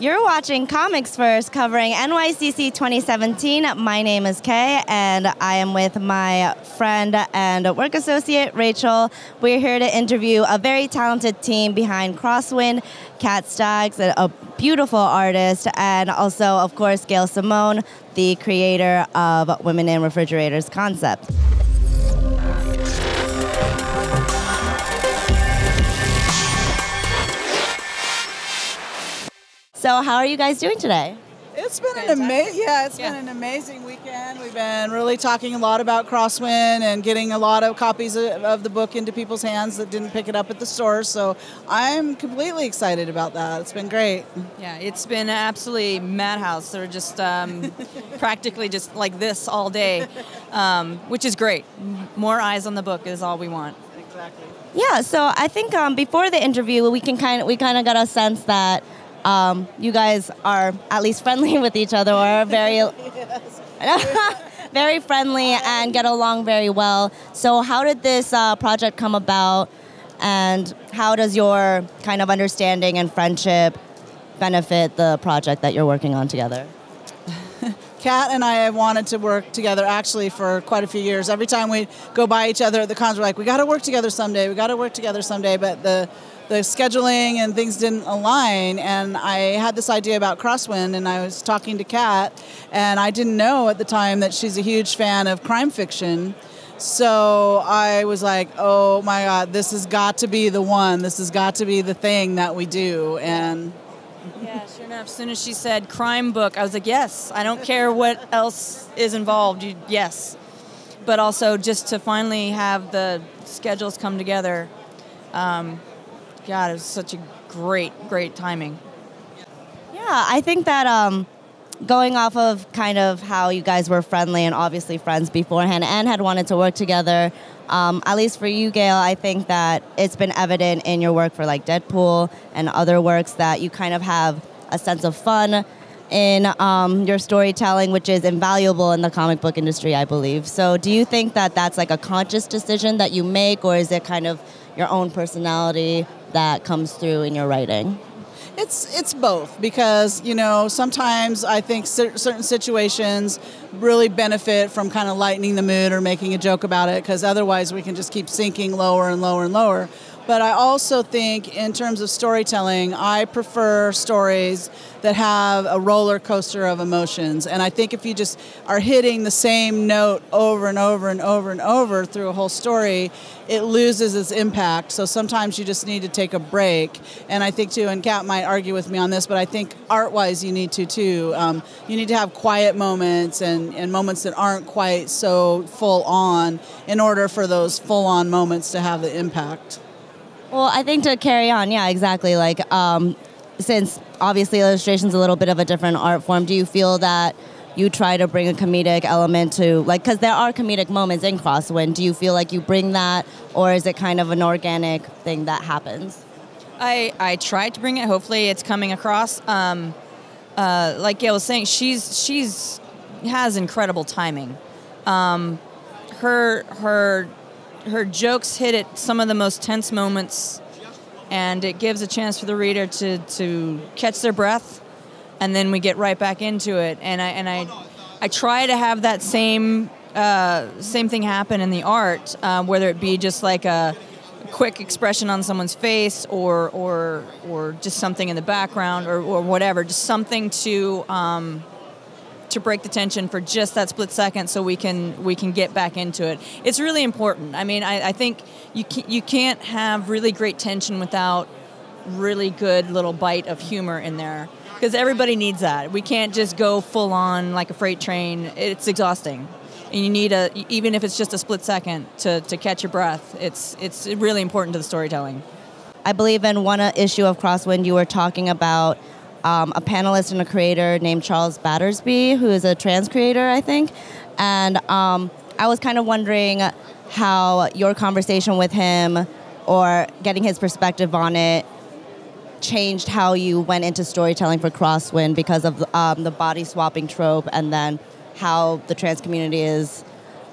You're watching Comics First covering NYCC 2017. My name is Kay, and I am with my friend and work associate, Rachel. We're here to interview a very talented team behind Crosswind, Cat Staggs, a beautiful artist, and also, of course, Gail Simone, the creator of Women in Refrigerators concept. So, how are you guys doing today? It's been an amazing, yeah, it's yeah. been an amazing weekend. We've been really talking a lot about Crosswind and getting a lot of copies of, of, the book into people's hands that didn't pick it up at the store. So I'm completely excited about that. It's been great. Yeah, it's been absolutely madhouse. They're just um, practically just like this all day, um, which is great. More eyes on the book is all we want. Exactly. Yeah. So I think um, before the interview, we can kind of we kind of got a sense that um, you guys are at least friendly with each other or very very friendly and get along very well. So how did this uh, project come about and how does your kind of understanding and friendship benefit the project that you're working on together? Cat and I have wanted to work together actually for quite a few years. Every time we go by each other at the cons, we're like, we got to work together someday. We got to work together someday. But the the scheduling and things didn't align and i had this idea about crosswind and i was talking to Cat and i didn't know at the time that she's a huge fan of crime fiction. So i was like oh my god this has got to be the one. This has got to be the thing that we do. And yeah sure enough. As soon as she said crime book i was like yes i don't care what else is involved you, yes. But also just to finally have the schedules come together um, God, it was such a great, great timing. Yeah, I think that um, going off of kind of how you guys were friendly and obviously friends beforehand and had wanted to work together, um, at least for you, Gail, I think that it's been evident in your work for like Deadpool and other works that you kind of have a sense of fun in um, your storytelling, which is invaluable in the comic book industry, I believe. So, do you think that that's like a conscious decision that you make, or is it kind of your own personality that comes through in your writing? It's it's both because you know sometimes I think certain situations really benefit from kind of lightening the mood or making a joke about it because otherwise we can just keep sinking lower and lower and lower. But I also think, in terms of storytelling, I prefer stories that have a roller coaster of emotions. And I think if you just are hitting the same note over and over and over and over through a whole story, it loses its impact. So sometimes you just need to take a break. And I think, too, and Cat might argue with me on this, but I think art wise, you need to, too. Um, you need to have quiet moments and, and moments that aren't quite so full on in order for those full on moments to have the impact. Well, I think to carry on, yeah, exactly. Like, um, since obviously illustration's a little bit of a different art form, do you feel that you try to bring a comedic element to, like, because there are comedic moments in Crosswind. Do you feel like you bring that, or is it kind of an organic thing that happens? I I tried to bring it. Hopefully, it's coming across. Um, uh, like Gail was saying, she's she's has incredible timing. Um, her her her jokes hit at some of the most tense moments, and it gives a chance for the reader to, to catch their breath, and then we get right back into it. And I and I, I try to have that same uh, same thing happen in the art, uh, whether it be just like a quick expression on someone's face or or or just something in the background or, or whatever, just something to. Um, to break the tension for just that split second so we can we can get back into it. It's really important. I mean i, I think you, can, you can't have really great tension without really good little bite of humor in there because everybody needs that. We can't just go full on like a freight train. It's exhausting. And you need a even if it's just a split second to, to catch your breath it's it's really important to the storytelling. I believe in one uh, issue of crosswind you were talking about um, a panelist and a creator named Charles Battersby, who is a trans creator, I think. And um, I was kind of wondering how your conversation with him or getting his perspective on it changed how you went into storytelling for Crosswind because of um, the body swapping trope and then how the trans community is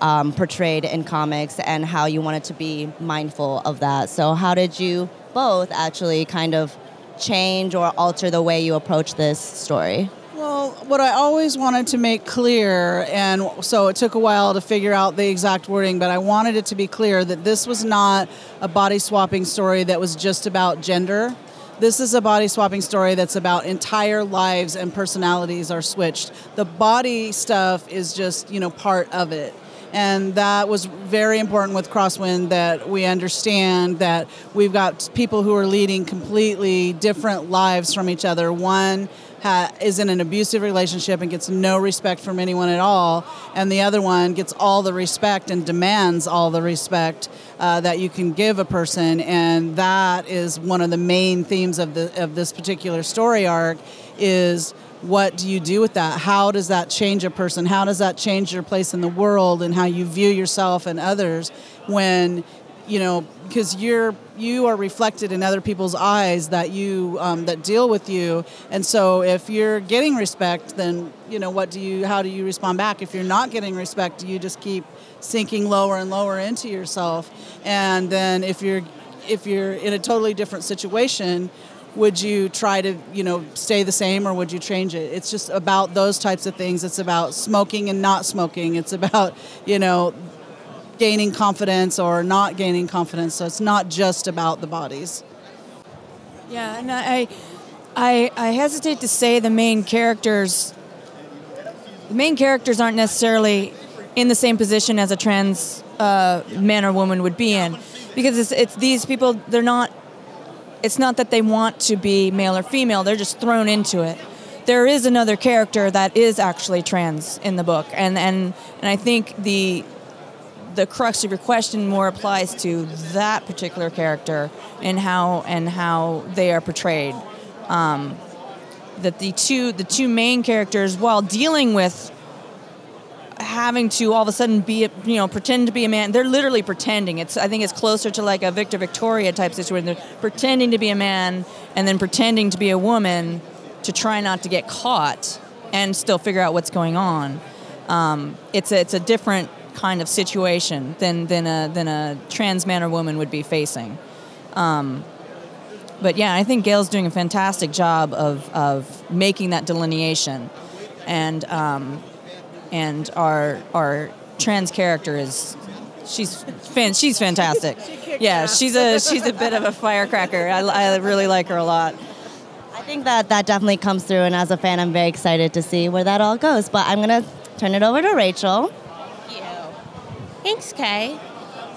um, portrayed in comics and how you wanted to be mindful of that. So, how did you both actually kind of change or alter the way you approach this story? Well, what I always wanted to make clear, and so it took a while to figure out the exact wording, but I wanted it to be clear that this was not a body swapping story that was just about gender. This is a body swapping story that's about entire lives and personalities are switched. The body stuff is just, you know, part of it and that was very important with crosswind that we understand that we've got people who are leading completely different lives from each other. One ha- is in an abusive relationship and gets no respect from anyone at all, and the other one gets all the respect and demands all the respect uh, that you can give a person, and that is one of the main themes of the of this particular story arc is what do you do with that? How does that change a person? How does that change your place in the world and how you view yourself and others when you know because you're you are reflected in other people's eyes that you um, that deal with you. And so if you're getting respect then you know what do you how do you respond back? If you're not getting respect do you just keep sinking lower and lower into yourself? And then if you're if you're in a totally different situation would you try to you know stay the same or would you change it? It's just about those types of things. It's about smoking and not smoking. It's about you know gaining confidence or not gaining confidence. So it's not just about the bodies. Yeah, and I, I, I hesitate to say the main characters. The main characters aren't necessarily in the same position as a trans uh, man or woman would be in, because it's, it's these people. They're not. It's not that they want to be male or female. They're just thrown into it. There is another character that is actually trans in the book, and and and I think the the crux of your question more applies to that particular character and how and how they are portrayed. Um, that the two the two main characters, while dealing with having to all of a sudden be you know pretend to be a man, they're literally pretending. It's I think it's closer to like a Victor Victoria type situation. They're pretending to be a man and then pretending to be a woman to try not to get caught and still figure out what's going on. Um, it's a, it's a different kind of situation than than a than a trans man or woman would be facing. Um, but yeah, I think Gail's doing a fantastic job of of making that delineation, and um, and our our trans character is she's fan, she's fantastic. she yeah, she's a she's a bit of a firecracker. I, I really like her a lot. I think that that definitely comes through, and as a fan, I'm very excited to see where that all goes. But I'm gonna turn it over to Rachel. Thanks, Kay.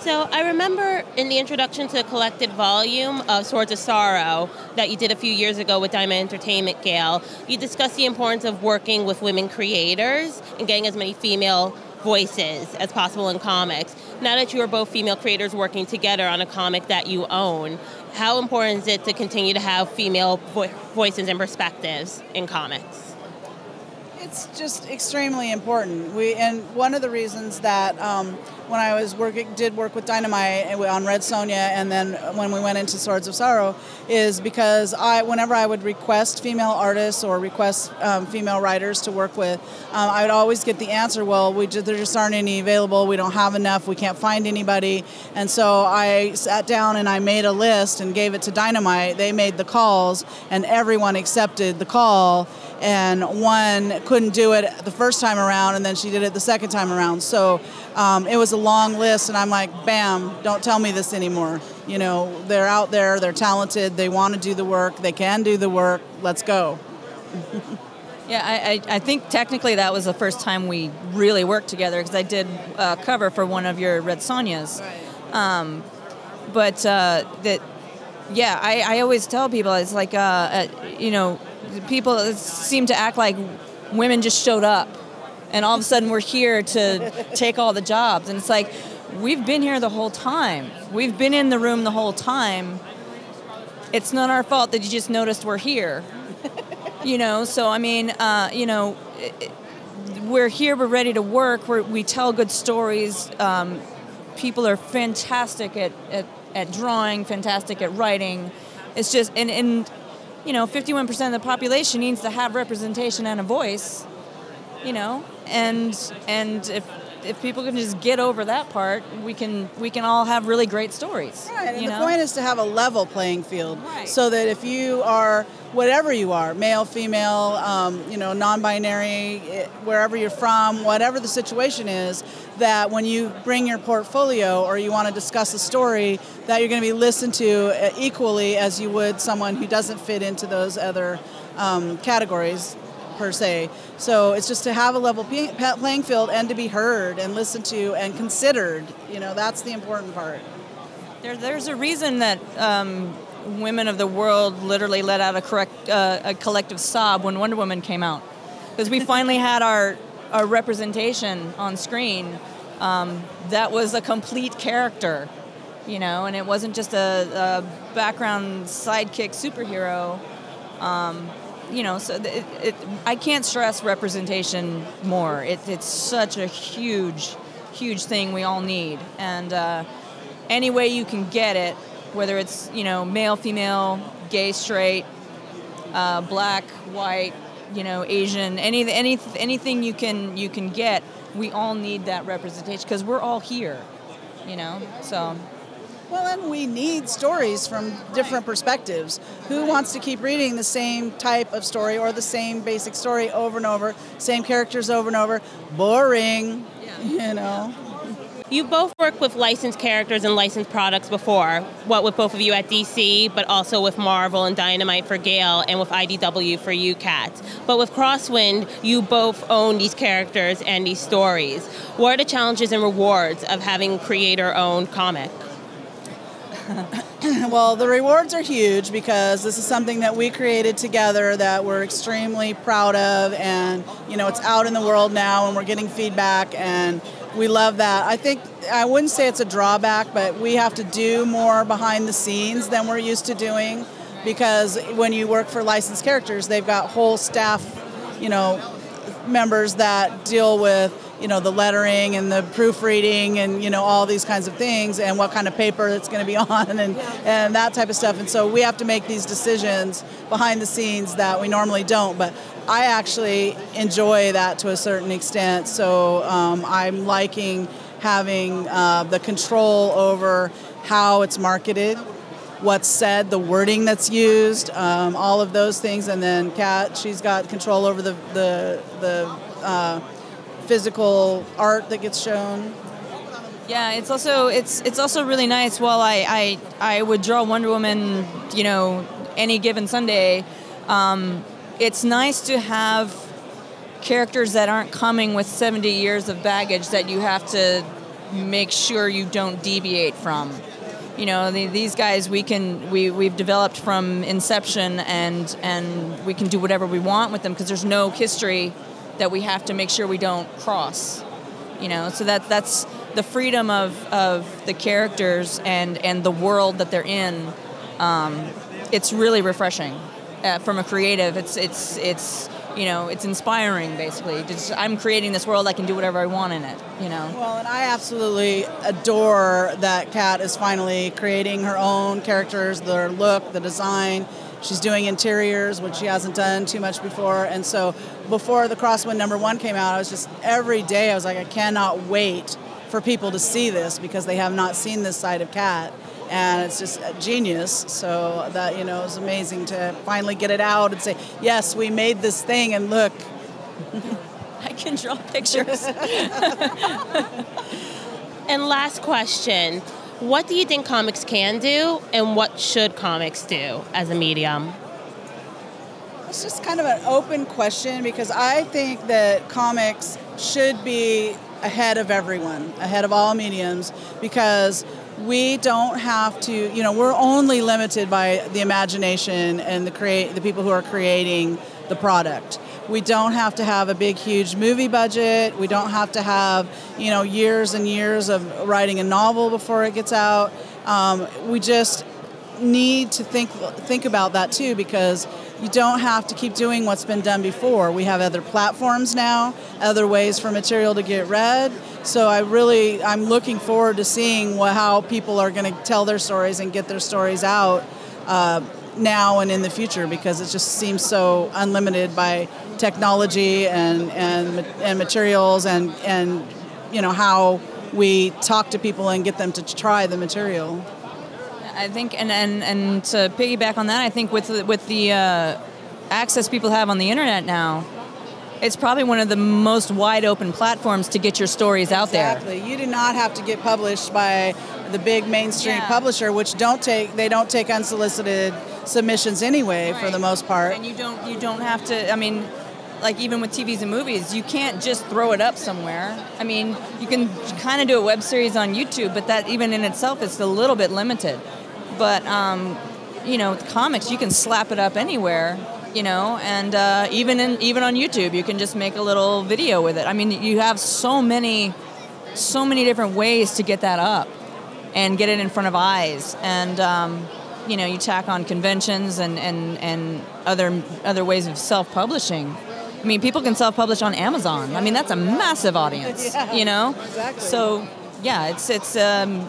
So I remember in the introduction to the collected volume of Swords of Sorrow that you did a few years ago with Dynamite Entertainment, Gail, you discussed the importance of working with women creators and getting as many female voices as possible in comics. Now that you are both female creators working together on a comic that you own, how important is it to continue to have female vo- voices and perspectives in comics? It's just extremely important. We and one of the reasons that um, when I was working, did work with Dynamite on Red Sonja, and then when we went into Swords of Sorrow, is because I, whenever I would request female artists or request um, female writers to work with, um, I would always get the answer, "Well, we just, there just aren't any available. We don't have enough. We can't find anybody." And so I sat down and I made a list and gave it to Dynamite. They made the calls, and everyone accepted the call and one couldn't do it the first time around, and then she did it the second time around. So um, it was a long list, and I'm like, bam, don't tell me this anymore. You know, they're out there, they're talented, they want to do the work, they can do the work, let's go. Yeah, I, I, I, think technically that was the first time we really worked together because I did a cover for one of your Red. Right. Um, but uh, that, yeah, I, I always tell people it's like, uh, uh, you know, people seem to act like women just showed up and all of a sudden we're here to take all the jobs. And it's like, we've been here the whole time. We've been in the room the whole time. It's not our fault that you just noticed we're here. you know, so I mean, uh, you know, we're here, we're ready to work, we're, we tell good stories. Um, people are fantastic at, at, at drawing, fantastic at writing. It's just, and, and you know, 51% of the population needs to have representation and a voice, you know, and and if if people can just get over that part, we can we can all have really great stories. Right, and the know? point is to have a level playing field, Right. so that if you are whatever you are, male, female, um, you know, non-binary, eh, wherever you're from, whatever the situation is, that when you bring your portfolio or you want to discuss a story, that you're going to be listened to eh, equally as you would someone who doesn't fit into those other um, categories per se. So it's just to have a level playing field and to be heard and listened to and considered. You know, that's the important part. There, there's a reason that um, women of the world literally let out a, correct, uh, a collective sob when Wonder Woman came out, because we finally had our our representation on screen. Um, that was a complete character, you know, and it wasn't just a, a background sidekick superhero. Um, you know, so it, it, I can't stress representation more. It, it's such a huge, huge thing we all need, and uh, any way you can get it, whether it's you know male, female, gay, straight, uh, black, white, you know, Asian, any any anything you can you can get, we all need that representation because we're all here, you know. So Well, and we need stories from different perspectives. Who wants to keep reading the same type of story or the same basic story over and over, same characters over and over? Boring, you know. You both worked with licensed characters and licensed products before. What with both of you at DC, but also with Marvel and Dynamite for Gail, and with IDW for you, Cat. But with Crosswind, you both own these characters and these stories. What are the challenges and rewards of having creator-owned comic? Well, the rewards are huge because this is something that we created together that we're extremely proud of, and you know it's out in the world now, and we're getting feedback, and we love that. I think I wouldn't say it's a drawback, but we have to do more behind the scenes than we're used to doing because when you work for licensed characters, they've got whole staff, you know, members that deal with you know the lettering and the proofreading and you know all these kinds of things and what kind of paper it's going to be on and and that type of stuff. And so we have to make these decisions behind the scenes that we normally don't. But I actually enjoy that to a certain extent. So um, I'm liking having uh, the control over how it's marketed what's said, the wording that's used, um, all of those things, and then Cat, she's got control over the the the uh, physical art that gets shown. Yeah, it's also it's it's also really nice. While I I, I would draw Wonder Woman, you know, any given Sunday, um, it's nice to have characters that aren't coming with 70 years of baggage that you have to make sure you don't deviate from. You know, the, these guys we can we we've developed from inception and and we can do whatever we want with them because there's no history that we have to make sure we don't cross you know? So that that's the freedom of, of the characters and and the world that they're in um, it's really refreshing. Uh, from a creative it's it's it's you know it's inspiring basically. Just i'm creating this world i can do whatever i want in it you know? Well, and I absolutely adore that Cat is finally creating her own characters, their look, the design. She's doing interiors, which she hasn't done too much before. And so before the Crosswind number one came out, I was just every day I was like, I cannot wait for people to see this because they have not seen this side of Cat And it's just genius. So that, you know, it was amazing to finally get it out and say, yes, we made this thing and look, i can draw pictures And last question. What do you think comics can do, and what should comics do as a medium? It's just kind of an open question because I think that comics should be ahead of everyone, ahead of all mediums, because we don't have to, you know, we're only limited by the imagination and the create the people who are creating the product. We don't have to have a big, huge movie budget. We don't have to have, you know, years and years of writing a novel before it gets out. Um, we just need to think think about that too because you don't have to keep doing what's been done before. We have other platforms now, other ways for material to get read. So I really I'm looking forward to seeing what, how people are going to tell their stories and get their stories out uh, now and in the future because it just seems so unlimited by technology and and and materials and and you know how we talk to people and get them to try the material. I think, and, and, and to piggyback on that, I think with the, with the uh, access people have on the internet now, it's probably one of the most wide open platforms to get your stories out there. Exactly. You do not have to get published by the big mainstream Yeah. publisher, which don't take they don't take unsolicited submissions anyway for the most part. And you don't you don't have to. I mean, like even with TVs and movies, you can't just throw it up somewhere. I mean, you can kind of do a web series on YouTube, but that even in itself is a little bit limited. But um, you know, with comics, you can slap it up anywhere. You know, and uh, even in even on YouTube, you can just make a little video with it. I mean, you have so many, so many different ways to get that up and get it in front of eyes. And um, you know, you tack on conventions and, and, and other other ways of self-publishing. I mean, people can self-publish on Amazon. I mean, that's a massive audience. Yeah, you know, exactly. So yeah, it's it's um,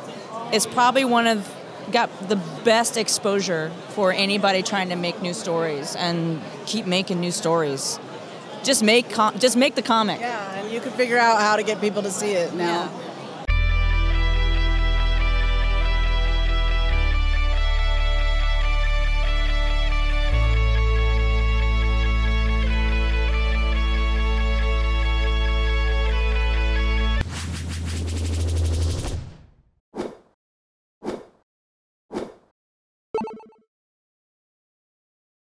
it's probably one of got the best exposure for anybody trying to make new stories and keep making new stories. Just make com- just make the comic. Yeah, and you can figure out how to get people to see it now. Yeah.